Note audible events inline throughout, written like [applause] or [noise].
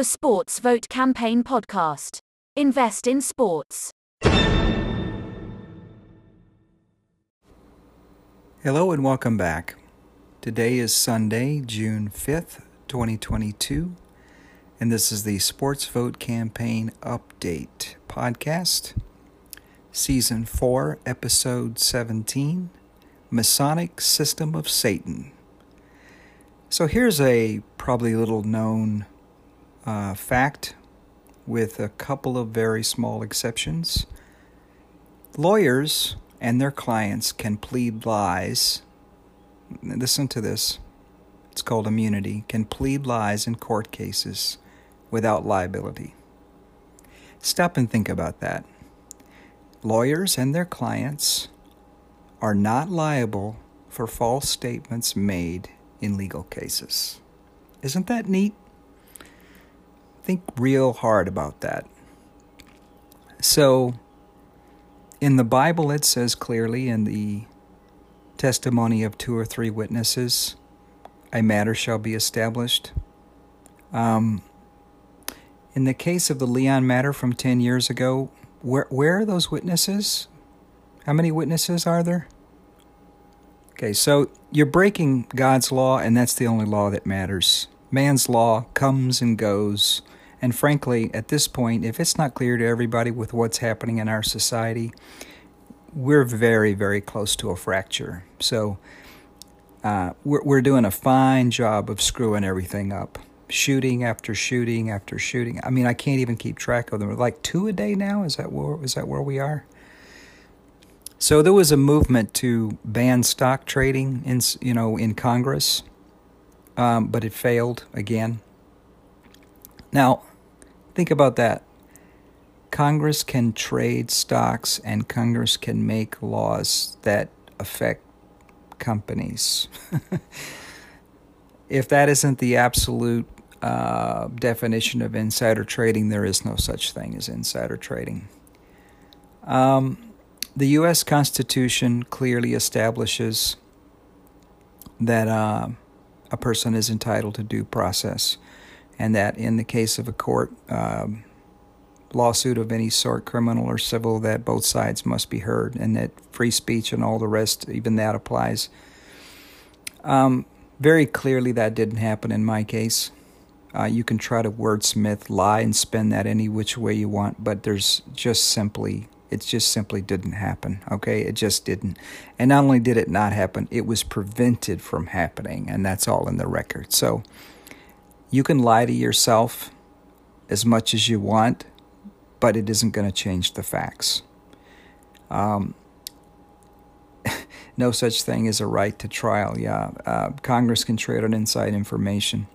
the Sports Vote Campaign podcast. Invest in sports. Hello and welcome back. Today is Sunday, June 5th, 2022, and this is the Sports Vote Campaign Update podcast, Season 4, Episode 17 Masonic System of Satan. So here's a probably little known uh, fact with a couple of very small exceptions. Lawyers and their clients can plead lies. Listen to this. It's called immunity. Can plead lies in court cases without liability. Stop and think about that. Lawyers and their clients are not liable for false statements made in legal cases. Isn't that neat? Think real hard about that. So, in the Bible, it says clearly in the testimony of two or three witnesses, a matter shall be established. Um, in the case of the Leon matter from 10 years ago, where, where are those witnesses? How many witnesses are there? Okay, so you're breaking God's law, and that's the only law that matters. Man's law comes and goes. And frankly, at this point, if it's not clear to everybody with what's happening in our society, we're very, very close to a fracture. So uh, we're, we're doing a fine job of screwing everything up. Shooting after shooting after shooting. I mean, I can't even keep track of them. Like two a day now. Is that where is that where we are? So there was a movement to ban stock trading in you know in Congress, um, but it failed again. Now, think about that. Congress can trade stocks, and Congress can make laws that affect companies. [laughs] if that isn't the absolute uh, definition of insider trading, there is no such thing as insider trading. Um, the U.S. Constitution clearly establishes that uh, a person is entitled to due process, and that in the case of a court um, lawsuit of any sort, criminal or civil, that both sides must be heard, and that free speech and all the rest, even that applies. Um, very clearly, that didn't happen in my case. Uh, you can try to wordsmith, lie, and spin that any which way you want, but there's just simply it just simply didn't happen. Okay, it just didn't. And not only did it not happen, it was prevented from happening, and that's all in the record. So you can lie to yourself as much as you want, but it isn't going to change the facts. Um, [laughs] no such thing as a right to trial. Yeah, uh, Congress can trade on inside information.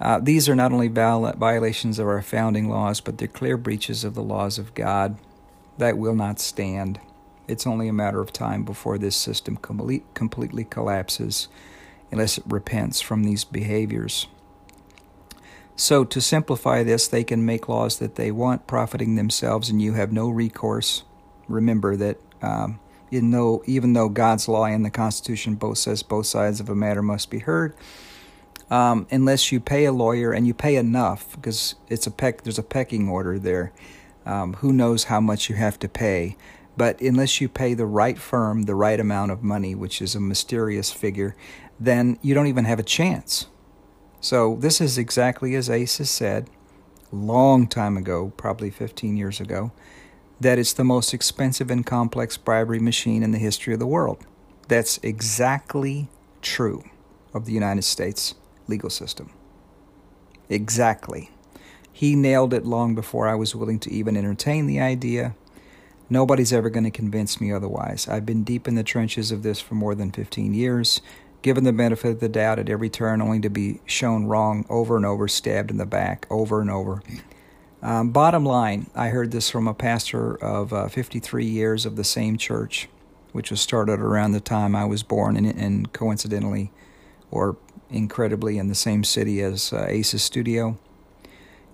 Uh, these are not only violations of our founding laws, but they're clear breaches of the laws of God that will not stand. It's only a matter of time before this system complete, completely collapses unless it repents from these behaviors. So, to simplify this, they can make laws that they want, profiting themselves, and you have no recourse. Remember that um, even, though, even though God's law and the Constitution both says both sides of a matter must be heard, um, unless you pay a lawyer and you pay enough, because it's a peck, there's a pecking order there. Um, who knows how much you have to pay? But unless you pay the right firm the right amount of money, which is a mysterious figure, then you don't even have a chance. So this is exactly as has said, long time ago, probably 15 years ago, that it's the most expensive and complex bribery machine in the history of the world. That's exactly true of the United States legal system. Exactly. He nailed it long before I was willing to even entertain the idea. Nobody's ever going to convince me otherwise. I've been deep in the trenches of this for more than 15 years, given the benefit of the doubt at every turn, only to be shown wrong over and over, stabbed in the back over and over. Um, bottom line, I heard this from a pastor of uh, 53 years of the same church, which was started around the time I was born, and, and coincidentally, or incredibly, in the same city as uh, Ace's studio.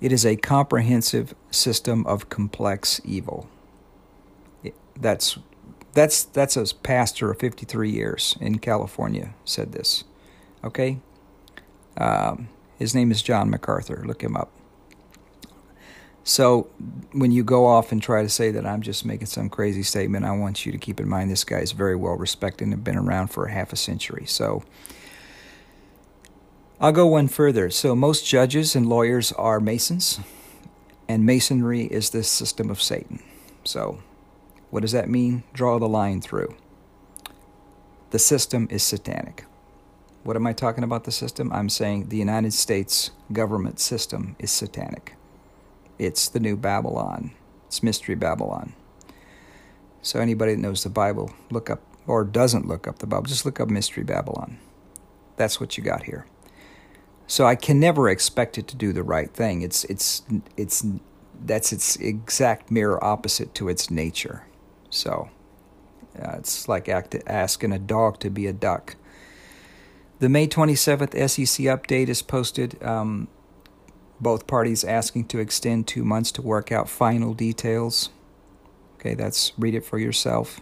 It is a comprehensive system of complex evil. That's that's that's a pastor of 53 years in California said this. Okay, um, His name is John MacArthur. Look him up. So when you go off and try to say that I'm just making some crazy statement, I want you to keep in mind this guy is very well respected and been around for a half a century. So I'll go one further. So most judges and lawyers are Masons, and Masonry is this system of Satan. So what does that mean? Draw the line through. The system is satanic. What am I talking about the system? I'm saying the United States government system is satanic. It's the new Babylon. It's Mystery Babylon. So anybody that knows the Bible, look up, or doesn't look up the Bible, just look up Mystery Babylon. That's what you got here. So I can never expect it to do the right thing. It's it's it's that's its exact mirror opposite to its nature. So uh, it's like act, asking a dog to be a duck. The May 27th SEC update is posted. Um, both parties asking to extend two months to work out final details. Okay, that's read it for yourself.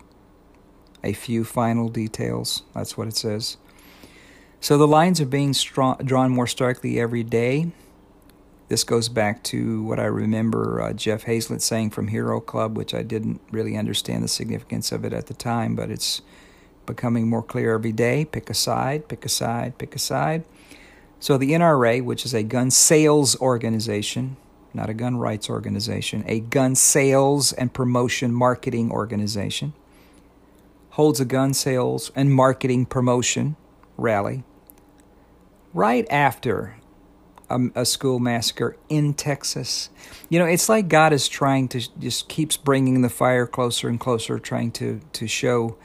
A few final details. That's what it says. So the lines are being drawn more starkly every day. This goes back to what I remember uh, Jeff Hazlett saying from Hero Club, which I didn't really understand the significance of it at the time, but it's becoming more clear every day. Pick a side, pick a side, pick a side. So the NRA, which is a gun sales organization, not a gun rights organization, a gun sales and promotion marketing organization, holds a gun sales and marketing promotion rally right after a, a, school massacre in Texas. You know, it's like God is trying to just keeps bringing the fire closer and closer, trying to to show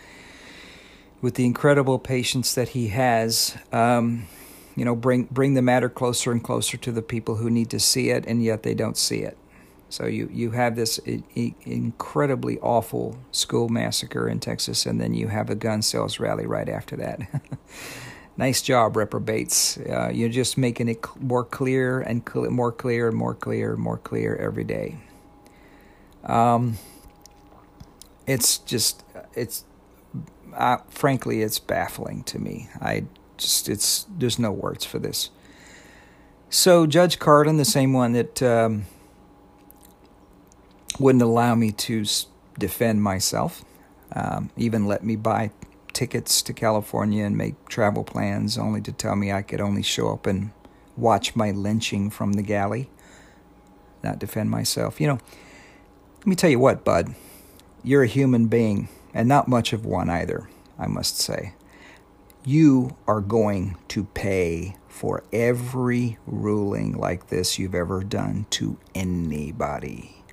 with the incredible patience that He has. Um, you know, bring bring the matter closer and closer to the people who need to see it, and yet they don't see it. So you you have this incredibly awful school massacre in Texas, and then you have a gun sales rally right after that. [laughs] Nice job, reprobates. Uh, you're just making it more clear and cl- more clear and more clear and more clear every day. Um, it's just, it's, uh, frankly, it's baffling to me. I just, it's, there's no words for this. So, Judge Carlin, the same one that um, wouldn't allow me to defend myself, um, even let me buy tickets to California and make travel plans, only to tell me I could only show up and watch my lynching from the galley, not defend myself. You know, let me tell you what, bud. You're a human being, and not much of one either, I must say. You are going to pay for every ruling like this you've ever done to anybody.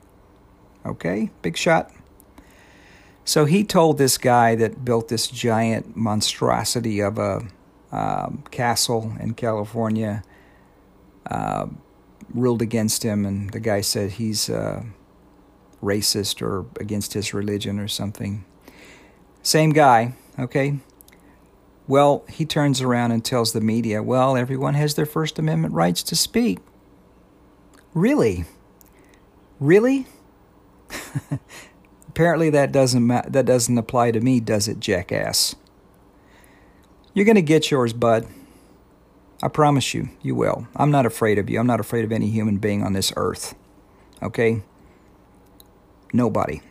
Okay, big shot? So he told this guy that built this giant monstrosity of a um, castle in California, uh, ruled against him, and the guy said he's uh, racist or against his religion or something. Same guy, okay? Well, he turns around and tells the media, well, everyone has their First Amendment rights to speak. Really? Really? [laughs] Apparently that doesn't ma- that doesn't apply to me, does it, jackass? You're going to get yours, bud. I promise you, you will. I'm not afraid of you. I'm not afraid of any human being on this earth. Okay? Nobody.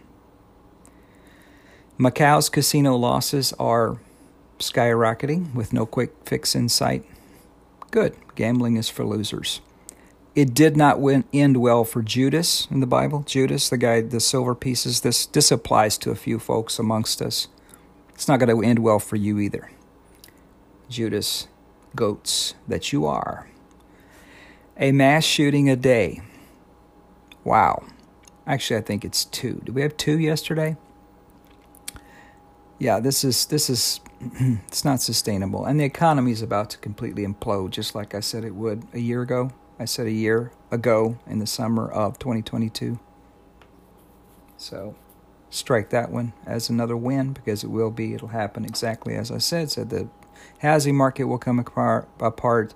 Macau's casino losses are skyrocketing with no quick fix in sight. Good. Gambling is for losers. It did not win, end well for Judas in the Bible. Judas, the guy, the silver pieces. This this applies to a few folks amongst us. It's not going to end well for you either. Judas, goats that you are. A mass shooting a day. Wow. Actually, I think it's two. Did we have two yesterday? Yeah, this is this is [clears throat] it's not sustainable, and the economy is about to completely implode, just like I said it would a year ago. I said a year ago in the summer of 2022. So strike that one as another win because it will be. It'll happen exactly as I said. Said the housing market will come apart, apart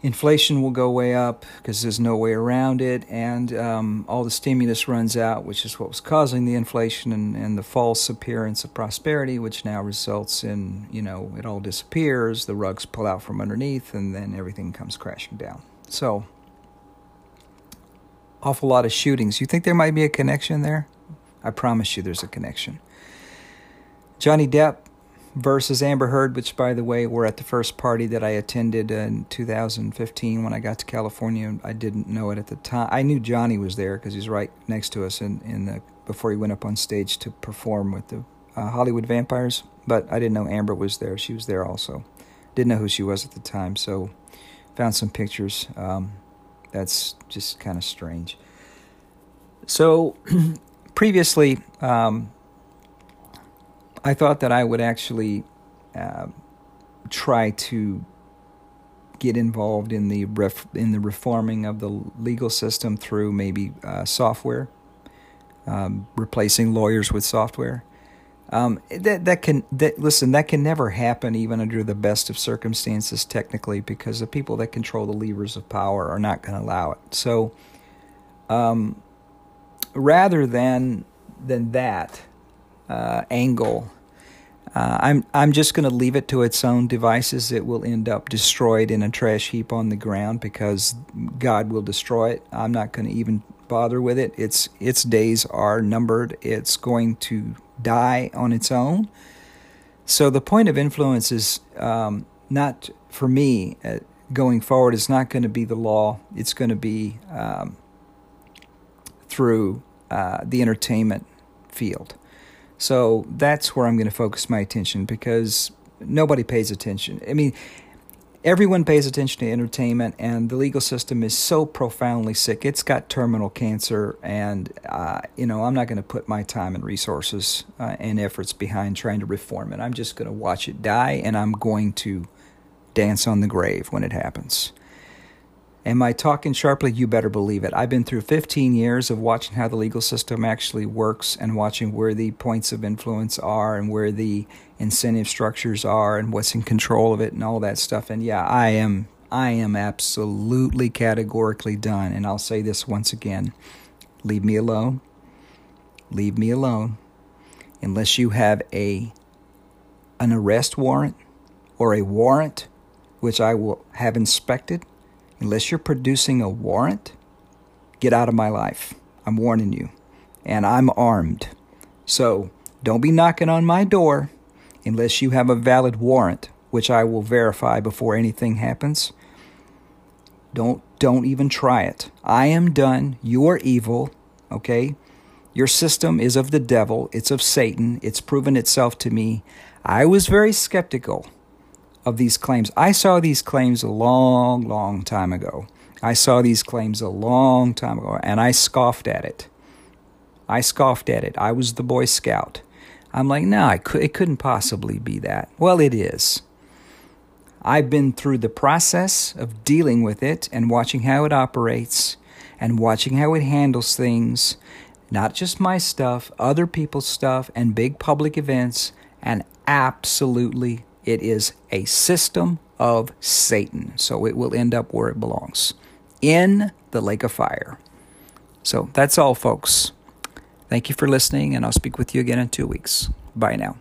inflation will go way up because there's no way around it, and um, all the stimulus runs out, which is what was causing the inflation and, and the false appearance of prosperity, which now results in, you know, it all disappears, the rugs pull out from underneath, and then everything comes crashing down. So, awful lot of shootings. You think there might be a connection there? I promise you there's a connection. Johnny Depp versus Amber Heard, which, by the way, were at the first party that I attended in 2015 when I got to California. I didn't know it at the time. I knew Johnny was there because he's right next to us in, in the before he went up on stage to perform with the uh, Hollywood Vampires, but I didn't know Amber was there. She was there also. Didn't know who she was at the time, so found some pictures. Um, that's just kind of strange. So, [clears throat] previously, um, I thought that I would actually uh, try to get involved in the ref- in the reforming of the legal system through maybe uh, software, um, replacing lawyers with software. Um, that that can that listen that can never happen even under the best of circumstances technically because the people that control the levers of power are not going to allow it. So, um, rather than than that, uh, angle. Uh, I'm I'm just going to leave it to its own devices. It will end up destroyed in a trash heap on the ground because God will destroy it. I'm not going to even bother with it. Its its days are numbered. It's going to die on its own. So the point of influence is um, not for me uh, going forward. It's not going to be the law. It's going to be um, through uh, the entertainment field. So that's where I'm going to focus my attention because nobody pays attention. I mean, everyone pays attention to entertainment, and the legal system is so profoundly sick. It's got terminal cancer, and uh, you know I'm not going to put my time and resources uh, and efforts behind trying to reform it. I'm just going to watch it die, and I'm going to dance on the grave when it happens. Am I talking sharply? You better believe it. I've been through 15 years of watching how the legal system actually works and watching where the points of influence are and where the incentive structures are and what's in control of it and all that stuff. And yeah, I am I am absolutely categorically done. And I'll say this once again. Leave me alone. Leave me alone. Unless you have a an arrest warrant or a warrant which I will have inspected unless you're producing a warrant, get out of my life. I'm warning you. And I'm armed. So don't be knocking on my door unless you have a valid warrant, which I will verify before anything happens. Don't don't even try it. I am done. You are evil, okay? Your system is of the devil, it's of Satan. It's proven itself to me. I was very skeptical of these claims. I saw these claims a long, long time ago. I saw these claims a long time ago, and I scoffed at it. I scoffed at it. I was the Boy Scout. I'm like, no, nah, it couldn't possibly be that. Well, it is. I've been through the process of dealing with it and watching how it operates and watching how it handles things, not just my stuff, other people's stuff, and big public events, and absolutely it is a system of Satan. So it will end up where it belongs in the lake of fire. So that's all, folks. Thank you for listening, and I'll speak with you again in two weeks. Bye now.